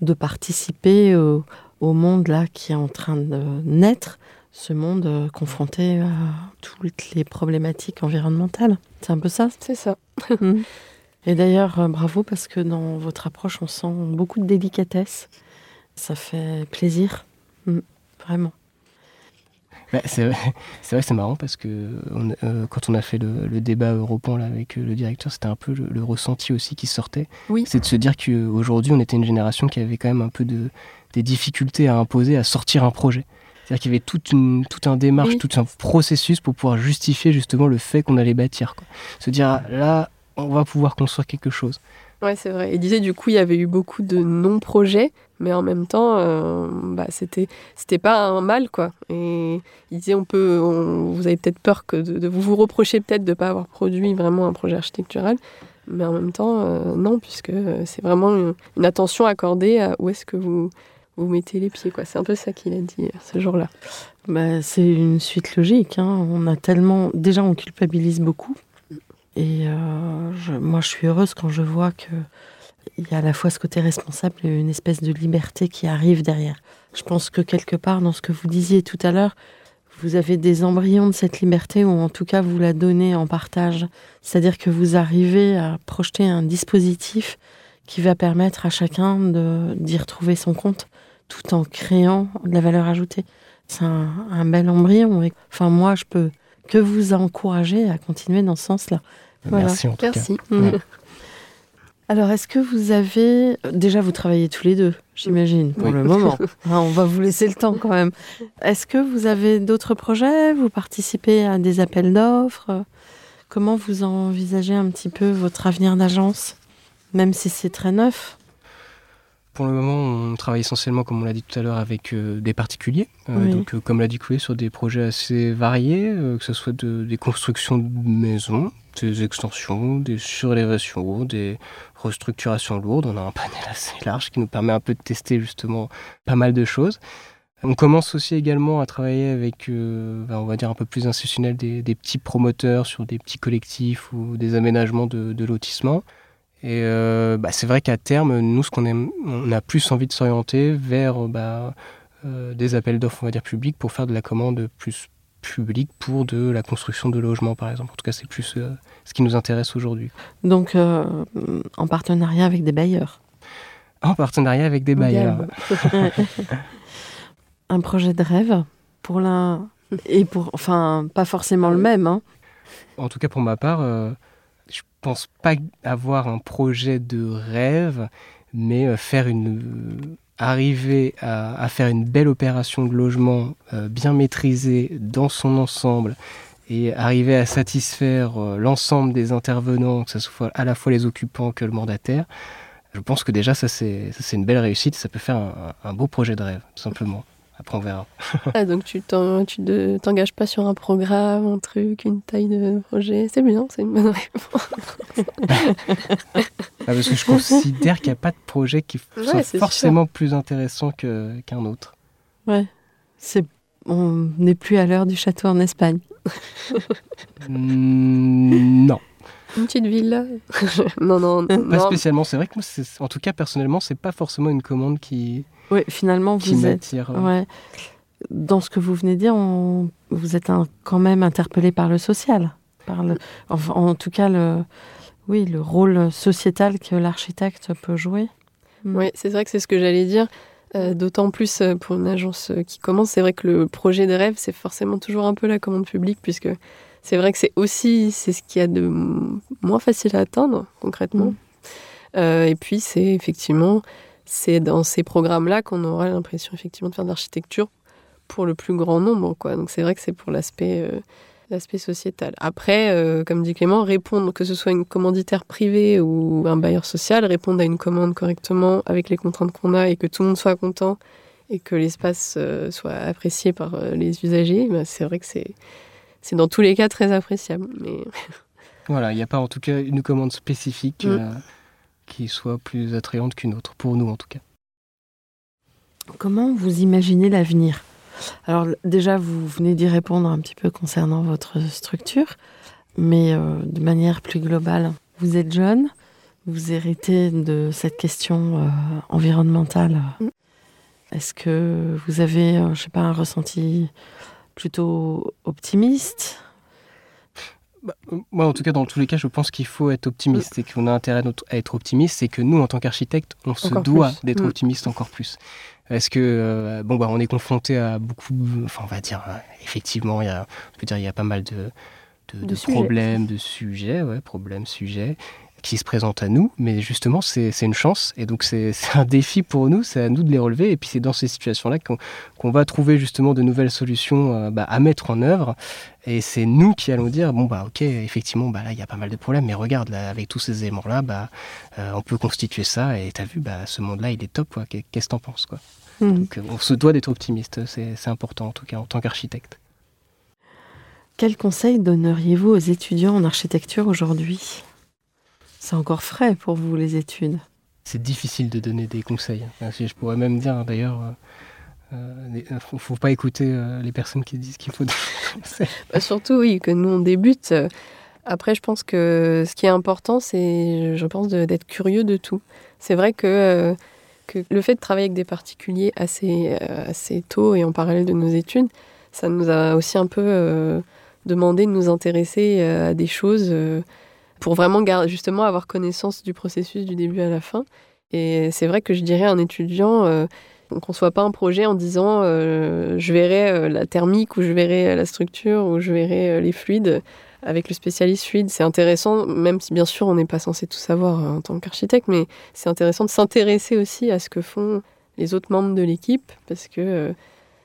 de participer au, monde là qui est en train de naître, ce monde euh, confronté à toutes les problématiques environnementales. C'est un peu ça C'est ça. Mm. Et d'ailleurs, euh, bravo parce que dans votre approche, on sent beaucoup de délicatesse. Ça fait plaisir, mm. vraiment. Bah, c'est vrai, c'est c'est marrant parce que euh, quand on a fait le, débat européen là, avec euh, le directeur, c'était un peu le, ressenti aussi qui sortait. Oui. C'est de se dire qu'aujourd'hui, on était une génération qui avait quand même un peu de, des difficultés à imposer, à sortir un projet. C'est-à-dire qu'il y avait toute une, tout un démarche, tout un processus pour pouvoir justifier justement le fait qu'on allait bâtir. Quoi. Se dire, ah, là, on va pouvoir construire quelque chose. Ouais, c'est vrai. Il disait du coup, il y avait eu beaucoup de non-projets, mais en même temps, euh, bah, c'était c'était pas un mal, quoi. Et il disait, on peut, vous avez peut-être peur que de, vous vous reprocher peut-être de ne pas avoir produit vraiment un projet architectural, mais en même temps, euh, non, puisque c'est vraiment une, attention accordée à où est-ce que vous vous mettez les pieds, quoi. C'est un peu ça qu'il a dit euh, ce jour-là. Bah, c'est une suite logique. Hein. On a tellement, déjà, on culpabilise beaucoup et euh, moi, je suis heureuse quand je vois qu'il y a à la fois ce côté responsable et une espèce de liberté qui arrive derrière. Je pense que quelque part, dans ce que vous disiez tout à l'heure, vous avez des embryons de cette liberté, ou en tout cas vous la donnez en partage. C'est-à-dire que vous arrivez à projeter un dispositif qui va permettre à chacun d'y retrouver son compte, tout en créant de la valeur ajoutée. C'est un, bel embryon. Enfin, moi, je peux que vous encourager à continuer dans ce sens-là. Merci en tout Merci. cas. Alors, est-ce que vous avez... Déjà, vous travaillez tous les deux, j'imagine, pour le moment. Hein, on va vous laisser le temps quand même. Est-ce que vous avez d'autres projets? Vous participez à des appels d'offres? Comment vous envisagez un petit peu votre avenir d'agence, même si c'est très neuf? Pour le moment, on travaille essentiellement, comme on l'a dit tout à l'heure, avec euh, des particuliers. Euh, donc, euh, comme l'a dit Chloé, sur des projets assez variés, que ce soit des constructions de maisons, des extensions, des surélévations, des restructurations lourdes. On a un panel assez large qui nous permet un peu de tester justement pas mal de choses. On commence aussi également à travailler avec, ben, on va dire un peu plus institutionnel, des, petits promoteurs sur des petits collectifs ou des aménagements de, de lotissement. Et euh, bah, c'est vrai qu'à terme, nous, ce qu'on aime, on a plus envie de s'orienter vers bah, euh, des appels d'offres, on va dire publics, pour faire de la commande plus publique pour de la construction de logements, par exemple. En tout cas, c'est plus euh, ce qui nous intéresse aujourd'hui. Donc, en partenariat avec des bailleurs. En partenariat avec des bailleurs. Un projet de rêve pour l'un et pour, enfin, pas forcément le même. Hein. En tout cas, pour ma part je pense pas avoir un projet de rêve, mais euh, faire une euh, arriver à, faire une belle opération de logement euh, bien maîtrisée dans son ensemble et arriver à satisfaire l'ensemble des intervenants, que ce soit à la fois les occupants que le mandataire, je pense que déjà ça c'est une belle réussite, ça peut faire un beau projet de rêve, simplement. Après, on verra. ah, donc, tu t'engages pas sur un programme, un truc, une taille de projet. C'est bien, c'est une bonne réponse. Ah, parce que je considère qu'il n'y a pas de projet qui soit forcément plus intéressant qu'un autre. Ouais. C'est, on n'est plus à l'heure du château en Espagne. Hmm, non. Une petite villa Non, non, Pas spécialement. C'est vrai que moi, en tout cas, personnellement, c'est pas forcément une commande qui oui, finalement, vous êtes. Ouais. Dans ce que vous venez de dire, vous êtes quand même interpellé par le social. Par le, en tout cas, le, oui, le rôle sociétal que l'architecte peut jouer. Hmm. Oui, c'est vrai que c'est ce que j'allais dire. Euh, d'autant plus euh, pour une agence euh, qui commence, c'est vrai que le projet de rêve, c'est forcément toujours un peu la commande publique, puisque c'est vrai que c'est aussi c'est ce qu'il y a de moins facile à atteindre concrètement. Hmm. et puis c'est effectivement c'est dans ces programmes-là qu'on aura l'impression effectivement de faire de l'architecture pour le plus grand nombre. Quoi. Donc c'est vrai que c'est pour l'aspect euh, l'aspect sociétal. Après, euh, comme dit Clément, répondre, que ce soit une commanditaire privée ou un bailleur social, répondre à une commande correctement avec les contraintes qu'on a et que tout le monde soit content et que l'espace euh, soit apprécié par les usagers, bah, c'est vrai que c'est, c'est dans tous les cas très appréciable. Mais... voilà, il n'y a pas en tout cas une commande spécifique. Mm qui soit plus attrayante qu'une autre, pour nous en tout cas. Comment vous imaginez l'avenir? Alors déjà, vous venez d'y répondre un petit peu concernant votre structure, mais euh, de manière plus globale, vous êtes jeune, vous héritez de cette question euh, environnementale. Est-ce que vous avez, euh, je sais pas, un ressenti plutôt optimiste? Bah, euh, moi, en tout cas, dans tous les cas, je pense qu'il faut être optimiste et qu'on a intérêt à être optimiste. C'est que nous, en tant qu'architectes, on se doit d'être mm. optimiste encore plus. Est-ce que euh, bon bah on est confronté à beaucoup, enfin on va dire euh, effectivement il y a, on peut dire il y a pas mal de, de, problèmes, de sujets, ouais, problèmes, sujets qui se présentent à nous, mais justement, c'est une chance. Et donc, c'est un défi pour nous, c'est à nous de les relever. Et puis, c'est dans ces situations-là qu'on va trouver justement de nouvelles solutions euh, bah, à mettre en œuvre. Et c'est nous qui allons dire bon, bah, ok, effectivement, bah, là, il y a pas mal de problèmes, mais regarde, là, avec tous ces éléments-là, bah, euh, on peut constituer ça. Et tu as vu, bah, ce monde-là, il est top. Qu'est-ce que tu en penses quoi? Mmh. Donc, euh, on se doit d'être optimiste. C'est important, en tout cas, en tant qu'architecte. Quel conseil donneriez-vous aux étudiants en architecture aujourd'hui? C'est encore frais pour vous, les études C'est difficile de donner des conseils. Je pourrais même dire, d'ailleurs, il euh, ne euh, faut, pas écouter euh, les personnes qui disent qu'il faut des conseils. Bah, surtout, oui, que nous, on débute. Après, je pense que ce qui est important, c'est, je pense, d'être curieux de tout. C'est vrai que, que le fait de travailler avec des particuliers assez, assez tôt et en parallèle de nos études, ça nous a aussi un peu demandé de nous intéresser à des choses pour vraiment justement avoir connaissance du processus du début à la fin. Et c'est vrai que je dirais à un étudiant, euh, qu'on conçoit pas un projet en disant euh, je verrai euh, la thermique ou je verrai la structure ou je verrai les fluides. Avec le spécialiste fluide, c'est intéressant, même si bien sûr on n'est pas censé tout savoir en tant qu'architecte, mais c'est intéressant de s'intéresser aussi à ce que font les autres membres de l'équipe, parce que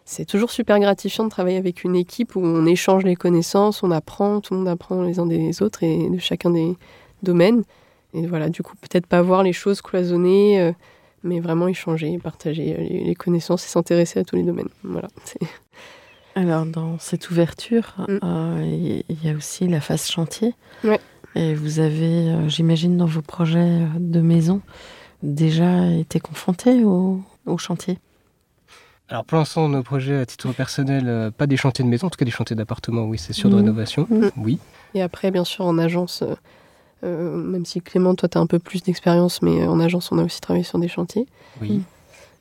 c'est toujours super gratifiant de travailler avec une équipe où on échange les connaissances, on apprend, tout le monde apprend les uns des autres et de chacun des domaines. Et voilà, du coup, peut-être pas voir les choses cloisonnées, euh, mais vraiment échanger, partager euh, les, connaissances et s'intéresser à tous les domaines. Voilà. Alors, dans cette ouverture, mm. euh, il y a aussi la phase chantier. Ouais. Et vous avez, j'imagine, dans vos projets de maison, déjà été confronté au, chantier? Alors pour l'instant, nos projets à titre personnel, pas des chantiers de maison, en tout cas des chantiers d'appartement, oui, c'est sûr, de mm. rénovation, mm. oui. Et après, bien sûr, en agence, euh, même si Clément, toi, tu as un peu plus d'expérience, mais en agence, on a aussi travaillé sur des chantiers. Oui.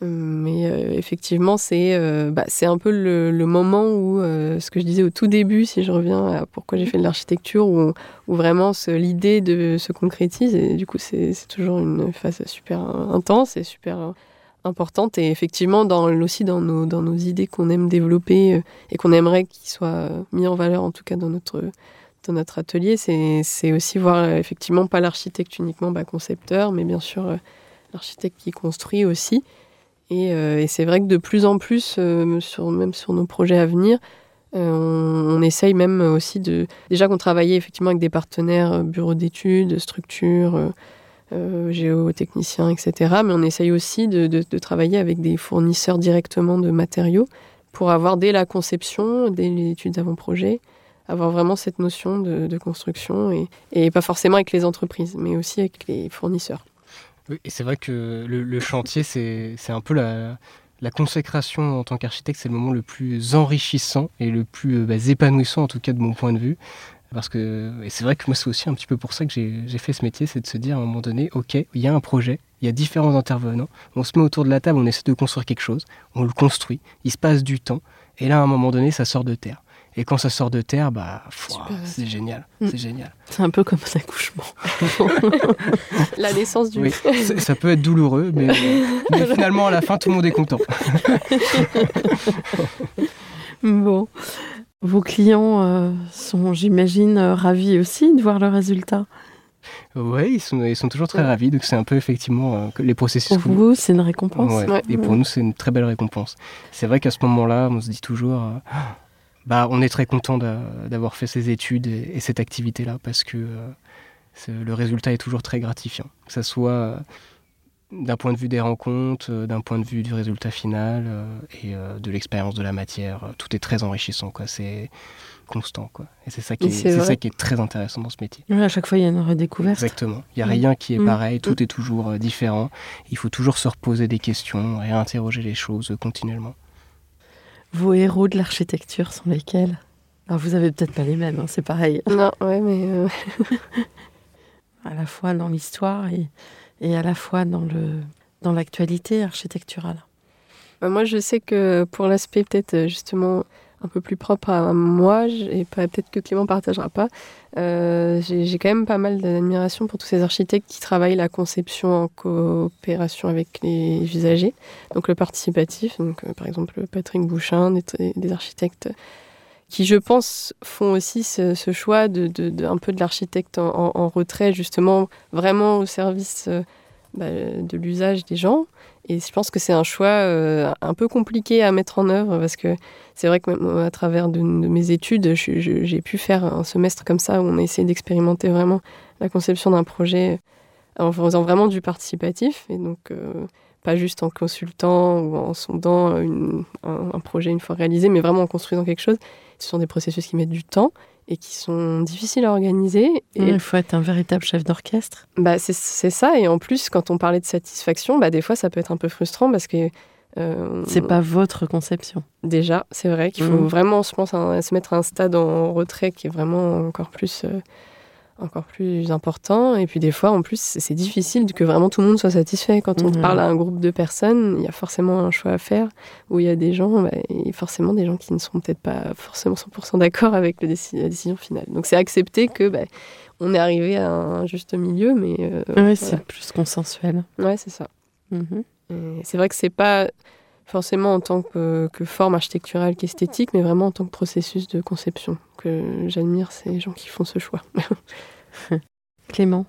Euh, mais euh, effectivement, c'est bah, un peu le, moment où, ce que je disais au tout début, si je reviens à pourquoi j'ai fait de l'architecture, où, où, vraiment l'idée de se concrétise. Et du coup, c'est toujours une phase super intense et super importante. Et effectivement, dans, aussi dans nos, dans nos idées qu'on aime développer et qu'on aimerait qu'ils soient mis en valeur, en tout cas dans notre notre atelier, c'est aussi voir euh, effectivement pas l'architecte uniquement bah, concepteur, mais bien sûr euh, l'architecte qui construit aussi. Euh, et, c'est vrai que de plus en plus, même sur nos projets à venir, on, essaye même aussi de... Déjà qu'on travaillait effectivement avec des partenaires, bureaux d'études, structures, géotechniciens, etc. Mais on essaye aussi de, travailler avec des fournisseurs directement de matériaux pour avoir dès la conception, dès les études d'avant-projet, avoir vraiment cette notion de, construction et, pas forcément avec les entreprises, mais aussi avec les fournisseurs. Oui, et c'est vrai que le, chantier, c'est un peu la, la consécration en tant qu'architecte, c'est le moment le plus enrichissant et le plus euh, bah, épanouissant, en tout cas de mon point de vue. Parce que, et c'est vrai que moi, c'est aussi un petit peu pour ça que j'ai fait ce métier, c'est de se dire à un moment donné, OK, il y a un projet, il y a différents intervenants, on se met autour de la table, on essaie de construire quelque chose, on le construit, il se passe du temps, et là, à un moment donné, ça sort de terre. Et quand ça sort de terre, bah, c'est génial. Mm. C'est génial. C'est un peu comme un accouchement. la naissance du. Oui, ça peut être douloureux, mais, finalement, à la fin, tout le monde est content. bon. Vos clients euh, sont, j'imagine, euh, ravis aussi de voir le résultat. Oui, ils sont, ils sont toujours très ravis. Donc, c'est un peu effectivement euh, les processus. Pour vous, c'est une récompense. Et pour nous, c'est une très belle récompense. C'est vrai qu'à ce moment-là, on se dit toujours bah, on est très content d'avoir fait ces études et, cette activité-là parce que euh, le résultat est toujours très gratifiant. Que ce soit euh, d'un point de vue des rencontres, euh, d'un point de vue du résultat final et de l'expérience de la matière, tout est très enrichissant. C'est constant. Quoi. Et c'est ça, qui est, ça qui est très intéressant dans ce métier. à chaque fois, il y a une redécouverte. Exactement. Il n'y a mm. rien qui est mm. pareil, tout est toujours différent. Il faut toujours se reposer des questions, réinterroger les choses continuellement. Vos héros de l'architecture sont lesquels? Alors vous avez peut-être pas les mêmes, hein, c'est pareil. Non, ouais, mais euh, à la fois dans l'histoire et, et, à la fois dans le dans l'actualité architecturale. Bah, moi, je sais que pour l'aspect peut-être justement un peu plus propre à moi, et peut-être que Clément partagera pas. Euh, j'ai quand même pas mal d'admiration pour tous ces architectes qui travaillent la conception en coopération avec les usagers, donc le participatif, donc euh, par exemple Patrick Bouchin, des, architectes qui, je pense, font aussi ce, choix de, un peu de l'architecte en, retrait, justement, vraiment au service euh, bah, de l'usage des gens. Et je pense que c'est un choix euh, un peu compliqué à mettre en œuvre parce que c'est vrai que même à travers de, mes études, j'ai pu faire un semestre comme ça où on a essayé d'expérimenter vraiment la conception d'un projet en faisant vraiment du participatif et donc euh, pas juste en consultant ou en sondant un, projet une fois réalisé, mais vraiment en construisant quelque chose. Ce sont des processus qui mettent du temps et qui sont difficiles à organiser. Et il faut être un véritable chef d'orchestre. Bah, c'est ça. Et en plus, quand on parlait de satisfaction, bah, des fois, ça peut être un peu frustrant parce que. Euh, c'est pas votre conception. Déjà, c'est vrai qu'il faut mmh. vraiment, je pense, se mettre à un stade en retrait qui est vraiment encore plus euh, encore plus important. Et puis des fois, en plus, c'est difficile que vraiment tout le monde soit satisfait. Quand on Mhm. parle à un groupe de personnes, il y a forcément un choix à faire où il y a des gens, bah, et forcément des gens qui ne seront peut-être pas forcément 100% d'accord avec le la décision finale. Donc c'est accepter que bah, on est arrivé à un juste milieu, mais euh, Oui, c'est plus consensuel. ouais, c'est ça. Mhm. C'est vrai que c'est pas forcément en tant que, que forme architecturale qu'esthétique, mais vraiment en tant que processus de conception que j'admire ces gens qui font ce choix. Clément.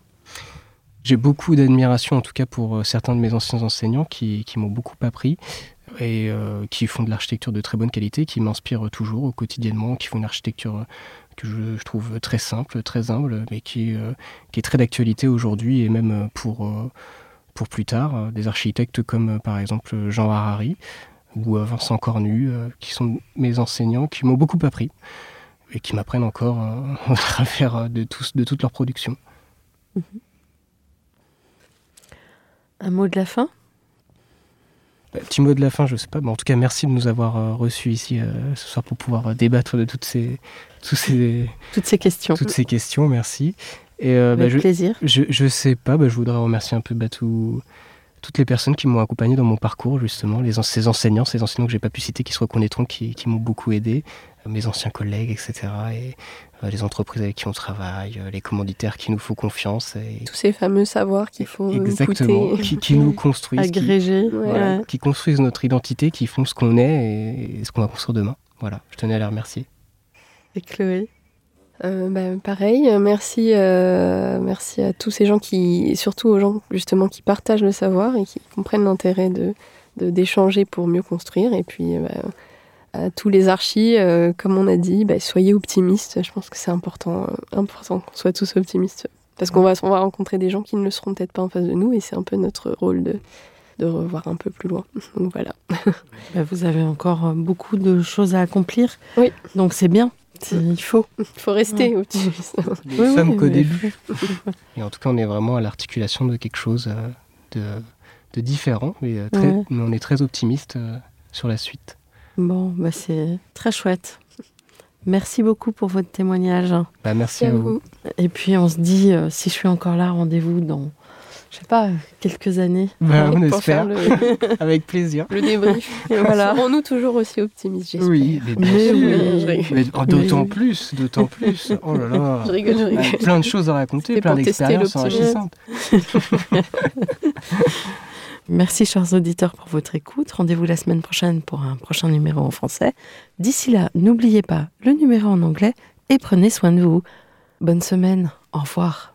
J'ai beaucoup d'admiration, en tout cas pour euh, certains de mes anciens enseignants qui, qui m'ont beaucoup appris et euh, qui font de l'architecture de très bonne qualité, qui m'inspirent toujours au quotidiennement, qui font une architecture euh, que je, je trouve très simple, très humble, mais qui, euh, qui est très d'actualité aujourd'hui et même pour, euh, pour plus tard. Euh, Des architectes comme euh, par exemple Jean Harari ou euh, Vincent Cornu, qui sont mes enseignants, qui m'ont beaucoup appris et qui m'apprennent encore au travers de, tous, de toute leur production. Un mot de la fin? Bah, Petit mot de la fin, je sais pas, en tout cas, merci de nous avoir euh, reçus ici euh, ce soir pour pouvoir euh, débattre de toutes ces, tous ces, Toutes ces questions. toutes ces questions. Merci. Et euh, bah, Avec je, plaisir. je, je sais pas, bah, je voudrais remercier un peu bah, tout- toutes les personnes qui m'ont accompagné dans mon parcours, justement, les, ces enseignants, ces enseignants que j'ai pas pu citer, qui se reconnaîtront, qui, qui m'ont beaucoup aidé, euh, mes anciens collègues, etc. Et euh, les entreprises avec qui on travaille, euh, les commanditaires qui nous font confiance. Et, Tous ces fameux savoirs qu'il faut exactement, écouter. qui, qui nous construisent, qui, Agrégé. Ouais. voilà, ouais. qui construisent notre identité, qui font ce qu'on est et, et ce qu'on va construire demain. Voilà, je tenais à les remercier. Et Chloé? Euh, bah, pareil, merci, euh, merci à tous ces gens qui, surtout aux gens justement qui partagent le savoir et qui comprennent l'intérêt de d'échanger pour mieux construire. Et puis euh, bah, à tous les archis, euh, comme on a dit, bah, soyez optimistes. Je pense que c'est important, important qu'on soit tous optimistes parce qu'on va on va rencontrer des gens qui ne le seront peut-être pas en face de nous et c'est un peu notre rôle de de revoir un peu plus loin. Donc voilà. Vous avez encore beaucoup de choses à accomplir. Oui. Donc c'est bien. Il faut. Il faut rester optimiste. Nous Oui, sommes qu'au mais- début. Et en tout cas, on est vraiment à l'articulation de quelque chose euh, de, de différent, mais, euh, très, Ouais. mais on est très optimiste euh, sur la suite. Bon, bah c'est très chouette. Merci beaucoup pour votre témoignage. Bah, merci à vous. Et puis on se dit, euh, si je suis encore là, rendez-vous dans, je sais pas, quelques années. Bah, on espère, le, avec plaisir. le débrief. Voilà. Serons-nous toujours aussi optimistes, j'espère. Oui, mais Mais oui. Mais oh, d'autant Oui. plus, d'autant plus. Oh là là. Je rigole, je rigole. Plein de choses à raconter, plein d'expériences enrichissantes. Merci chers auditeurs pour votre écoute. Rendez-vous la semaine prochaine pour un prochain numéro en français. D'ici là, n'oubliez pas le numéro en anglais et prenez soin de vous. Bonne semaine. Au revoir.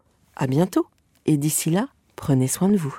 À bientôt, et d'ici là, prenez soin de vous.